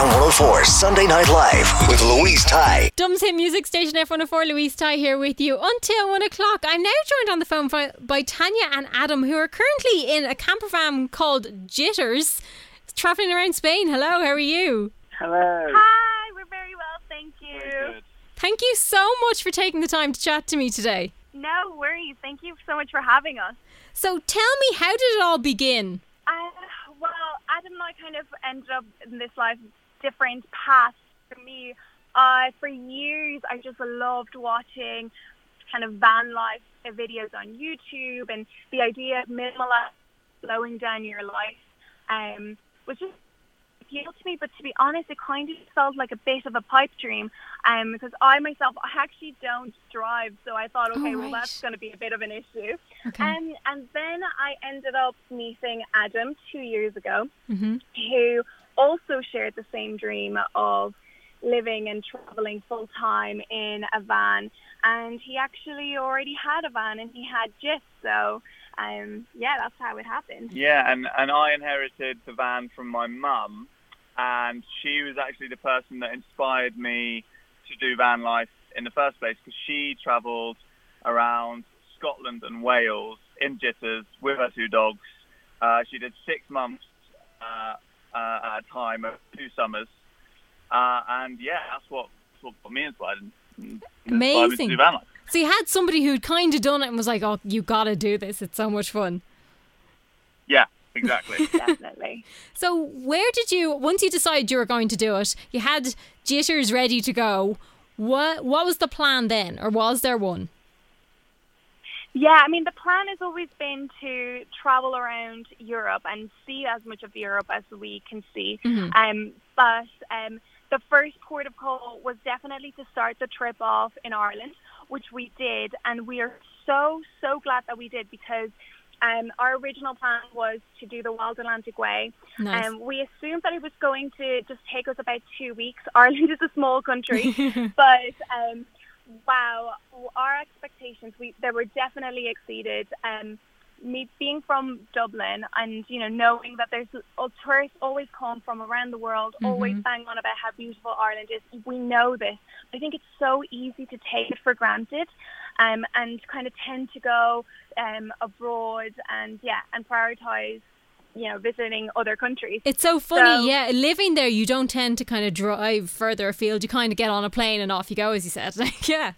FM 104 Sunday Night Live with Louise Ty. Dublin's Hit Music Station F104, Louise Ty here with you until one o'clock. I'm now joined on the phone by, by Tanya and Adam, who are currently in a camper van called Jitters, travelling around Spain. Hello, how are you? Hello. Hi, we're very well, thank you. Thank you so much for taking the time to chat to me today. No worries. Thank you so much for having us. So tell me, how did it all begin? Uh, well, Adam and I kind of ended up in this life different paths. For me, uh, for years, I just loved watching kind of van life videos on YouTube, and the idea of minimalist slowing down your life um, was just appealed to me. But to be honest, it kind of felt like a bit of a pipe dream, um, because I myself, I actually don't drive, so I thought, okay, well, right. that's going to be a bit of an issue. Okay. Um, and then I ended up meeting Adam two years ago, hmm who also shared the same dream of living and traveling full time in a van. And he actually already had a van and he had JIT. So, um, yeah, that's how it happened. Yeah, and, and I inherited the van from my mum, and she was actually the person that inspired me to do van life in the first place because she travelled around Scotland and Wales in jitters with her two dogs. Uh, she did six months uh, uh, at time, of two summers, uh, and yeah, that's what, that's what got me inspired. and- and inspired me to Amazing. do van life. So you had somebody who'd kind of done it and was like, oh, you got to do this. It's so much fun. Yeah, exactly. Definitely. So where did you once you decided you were going to do it? You had jitters ready to go. What what was the plan then, or was there one? Yeah, I mean, the plan has always been to travel around Europe and see as much of Europe as we can see. Mhm. Um, but um, the first port of call was definitely to start the trip off in Ireland, which we did, and we are so so glad that we did because. Um, our original plan was to do the Wild Atlantic Way. Nice. Um, we assumed that it was going to just take us about two weeks. Ireland is a small country, but um, wow, our expectations we they were definitely exceeded. Um, me being from Dublin and you know knowing that there's uh, tourists always come from around the world, always bang on about how beautiful Ireland is. We know this. I think it's so easy to take it for granted, um, and kind of tend to go um, abroad and yeah, and prioritize you know visiting other countries. It's so funny, So- yeah. Living there, you don't tend to kind of drive further afield. You kind of get on a plane and off you go, as you said. Like, yeah.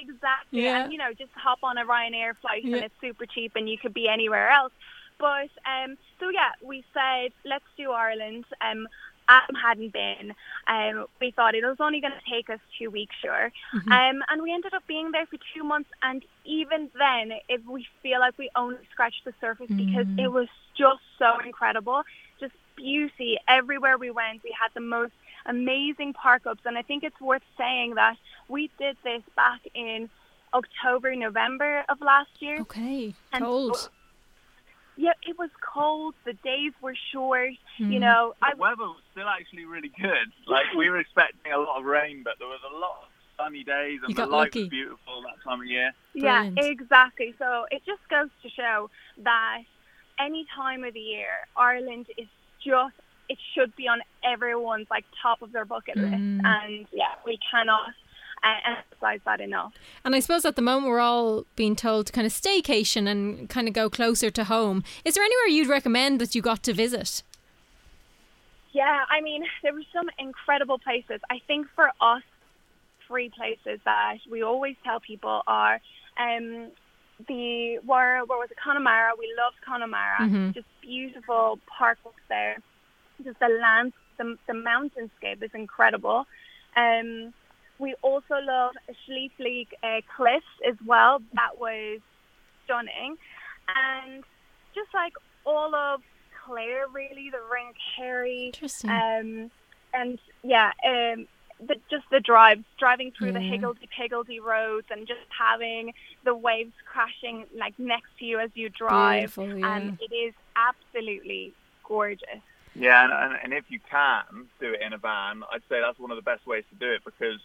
Exactly. Yeah. And you know, just hop on a Ryanair flight Yeah. and it's super cheap and you could be anywhere else. But um so yeah, we said let's do Ireland. Um Adam hadn't been. Um we thought it was only gonna take us two weeks, sure. Mm-hmm. Um and we ended up being there for two months and even then if we feel like we only scratched the surface because Mm. it was just so incredible. Just beauty everywhere we went. We had the most amazing park ups and I think it's worth saying that we did this back in October, November of last year. Okay. And Cold. so- Yeah, it was cold. The days were short. Mm. You know, I the weather was still actually really good. Like we were expecting a lot of rain, but there was a lot of sunny days, and You the got light lucky. was beautiful that time of year. Yeah, exactly. So it just goes to show that any time of the year, Ireland is just it should be on everyone's like top of their bucket list. Mm. And yeah, we cannot uh, emphasize that enough. And I suppose at the moment we're all being told to kind of staycation and kind of go closer to home. Is there anywhere you'd recommend that you got to visit? Yeah, I mean, there were some incredible places. I think for us, three places that we always tell people are um, the where where was it Connemara? We loved Connemara. Mhm. Just beautiful park up there. Just the land, the the mountainscape is incredible. Um, we also love Slieve League uh, Cliffs as well. That was stunning, and just like all of Clare, really the Ring Kerry. Interesting. Um, and yeah, um, the, just the drives, driving through the Yeah. higgledy piggledy roads, and just having the waves crashing like next to you as you drive, Beautiful, yeah. and it is absolutely gorgeous. Yeah, and, and, and if you can do it in a van, I'd say that's one of the best ways to do it because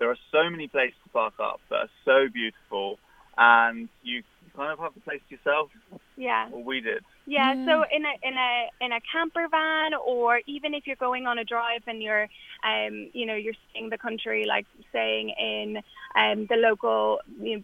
there are so many places to park up that are so beautiful, and you kind of have the place to yourself. Yeah. Well, we did. Yeah, so in a in a in a camper van, or even if you're going on a drive and you're, um, you know, you're seeing the country, like staying in um the local B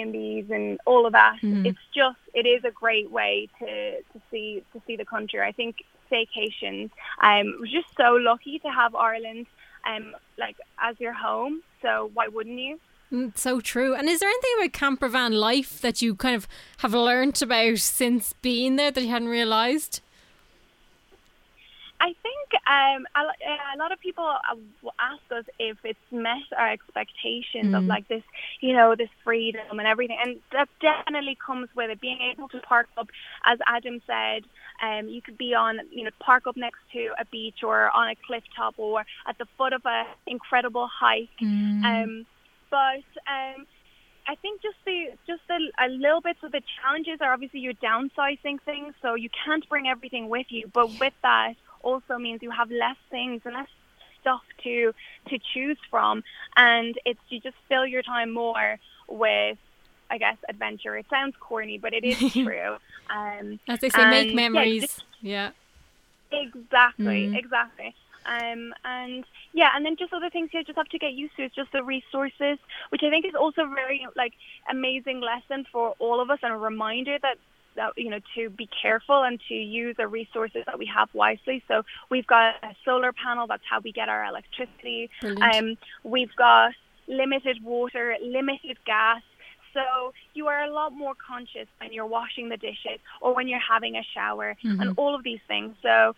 and B's and all of that. Mhm. It's just it is a great way to to see to see the country. I think staycations. Um, we're just so lucky to have Ireland, um, like as your home. So why wouldn't you? Mm, So true. And is there anything about camper van life that you kind of have learnt about since being there that you hadn't realised? I think um, a, a lot of people uh, ask us if it's met our expectations of Mm. like this, you know, this freedom and everything, and that definitely comes with it. Being able to park up, as Adam said, um, you could be on, you know, park up next to a beach or on a cliff top or at the foot of an incredible hike. Um, but um, I think just the just the, a little bit of the challenges are obviously you're downsizing things, so you can't bring everything with you. But with that, also means you have less things and less stuff to to choose from, and it's you just fill your time more with. I guess adventure. It sounds corny, but it is true. Um, As they say, make and, yeah, memories. just- Yeah. Exactly, Mm. exactly. Um, and yeah, and then just other things you just have to get used to is just the resources, which I think is also very like amazing lesson for all of us and a reminder that that you know to be careful and to use the resources that we have wisely. So we've got a solar panel. That's how we get our electricity. Um, we've got limited water, limited gas. So you are a lot more conscious when you're washing the dishes or when you're having a shower and all of these things. So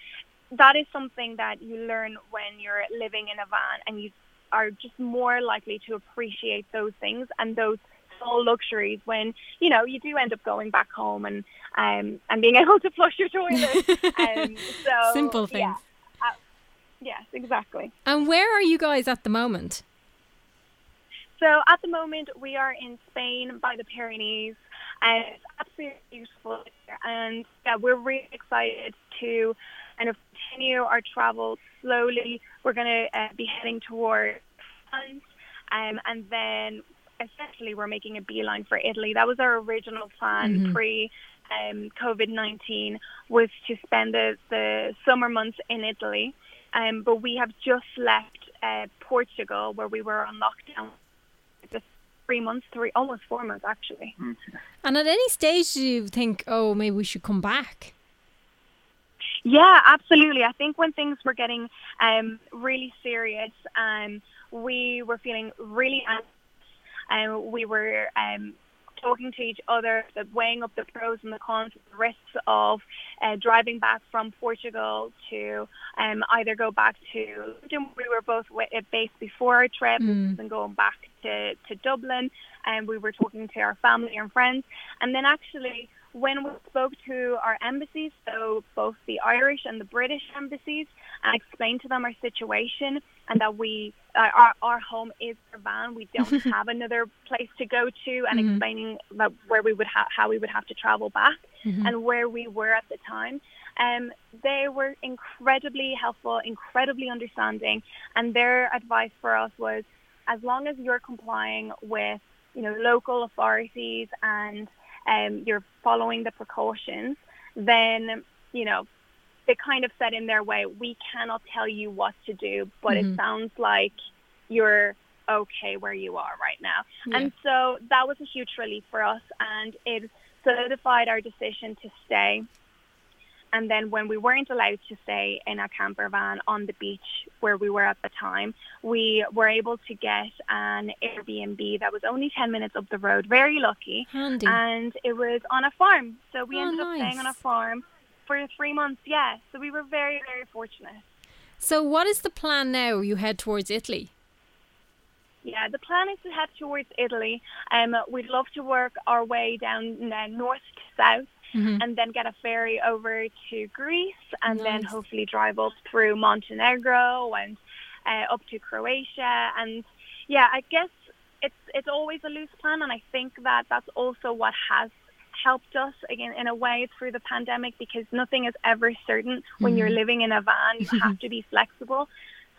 that is something that you learn when you're living in a van and you are just more likely to appreciate those things and those small luxuries when you know you do end up going back home and um and being able to flush your toilet um so Simple things. yeah, uh, yes exactly And where are you guys at the moment? So at the moment we are in Spain by the Pyrenees and it's absolutely beautiful here. and yeah, we're really excited to kind of continue our travel slowly. We're going to uh, be heading towards France um, and then essentially we're making a beeline for Italy. That was our original plan Mhm. pre um, COVID-19 was to spend the, the summer months in Italy. Um, but we have just left uh, Portugal where we were on lockdown just three months, three almost four months actually. And at any stage do you think, oh, maybe we should come back? Yeah, absolutely. I think when things were getting um, really serious, um, we were feeling really anxious, and we were um, talking to each other, weighing up the pros and the cons, the risks of uh, driving back from Portugal to um, either go back to London, where we were both wi- uh, based before our trip, Mm. and going back to, to Dublin, and we were talking to our family and friends, and then actually when we spoke to our embassies, so both the Irish and the British embassies, and explained to them our situation and that we uh, our our home is our van. We don't have another place to go to, and Mhm. explaining that where we would ha- how we would have to travel back Mhm. and where we were at the time. Um, they were incredibly helpful, incredibly understanding, and their advice for us was, as long as you're complying with, you know, local authorities and um, you're following the precautions, then you know they kind of said in their way, we cannot tell you what to do, but Mhm. it sounds like you're okay where you are right now. And so that was a huge relief for us, and it solidified our decision to stay. And then when we weren't allowed to stay in a camper van on the beach where we were at the time, we were able to get an Airbnb that was only 10 minutes up the road. Very lucky. Handy. And it was on a farm. So we Oh, ended up staying on a farm for three months. Yeah. So we were very, very fortunate. So, what is the plan now? You head towards Italy. Yeah, the plan is to head towards Italy. Um, we'd love to work our way down uh, north to south and then get a ferry over to Greece and then hopefully drive up through Montenegro and uh, up to Croatia. And yeah, I guess it's it's always a loose plan, and I think that that's also what has helped us again in a way through the pandemic because nothing is ever certain when you're living in a van. You have to be flexible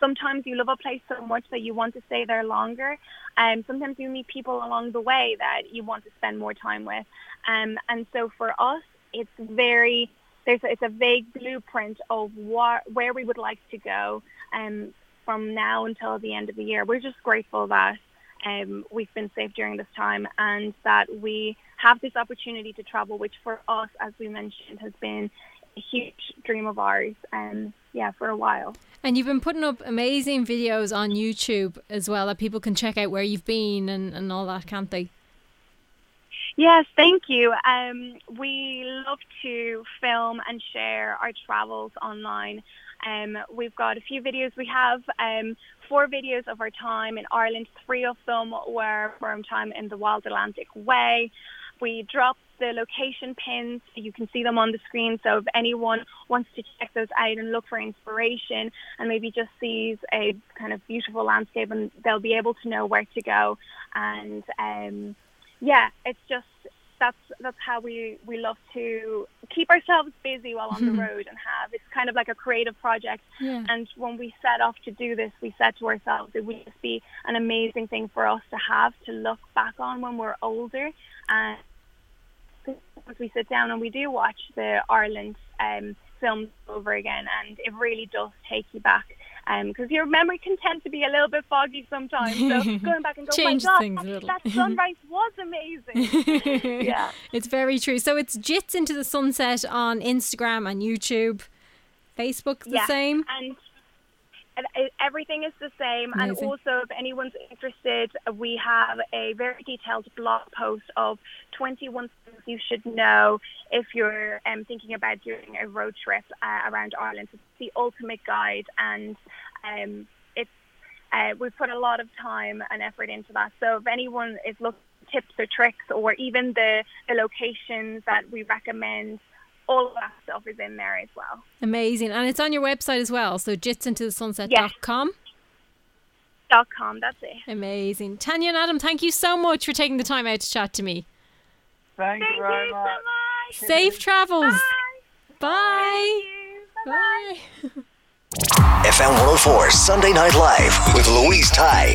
sometimes you love a place so much that you want to stay there longer and sometimes you meet people along the way that you want to spend more time with um, and so for us it's very there's a, it's a vague blueprint of what where we would like to go um, from now until the end of the year we're just grateful that um, we've been safe during this time and that we have this opportunity to travel, which for us, as we mentioned, has been a huge dream of ours. Um, yeah, for a while. And you've been putting up amazing videos on YouTube as well that people can check out where you've been and, and all that, can't they? Yes, thank you. Um, we love to film and share our travels online. Um, we've got a few videos. We have um, four videos of our time in Ireland. Three of them were from time in the Wild Atlantic Way. We dropped the location pins. You can see them on the screen. So if anyone wants to check those out and look for inspiration and maybe just sees a kind of beautiful landscape and they'll be able to know where to go. And um, yeah, it's just that's that's how we we love to keep ourselves busy while on the road and have it's kind of like a creative project. Yeah. And when we set off to do this, we said to ourselves it would just be an amazing thing for us to have to look back on when we're older. And as we sit down and we do watch the Ireland um, films over again, and it really does take you back. Because your memory can tend to be a little bit foggy sometimes. So going back and go, Change my God, things a that sunrise was amazing. yeah. It's very true. So it's Jits into the Sunset on Instagram and YouTube. Facebook's the yeah. same. And everything is the same. Amazing. And also, if anyone's interested, we have a very detailed blog post of 21 things you should know if you're um, thinking about doing a road trip uh, around Ireland. It's the ultimate guide, and um, it's uh, we put a lot of time and effort into that. So if anyone is looking tips or tricks, or even the, the locations that we recommend, all of that stuff is in there as well. Amazing. And it's on your website as well. So jitsintothesunset.com. Dot com. That's it. Amazing. Tanya and Adam, thank you so much for taking the time out to chat to me. Thank, Thank you very you so much. much. Safe travels. Bye. Bye. Thank you. Bye. FM 104 Sunday Night Live with Louise Ty.